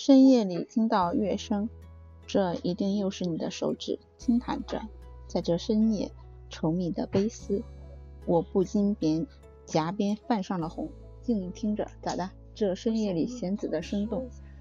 深夜里听到乐声这一定又是你的手指轻弹着在这深夜稠密的悲思。我不禁边颊边泛上了红静听着咋的这深夜里弦子的生动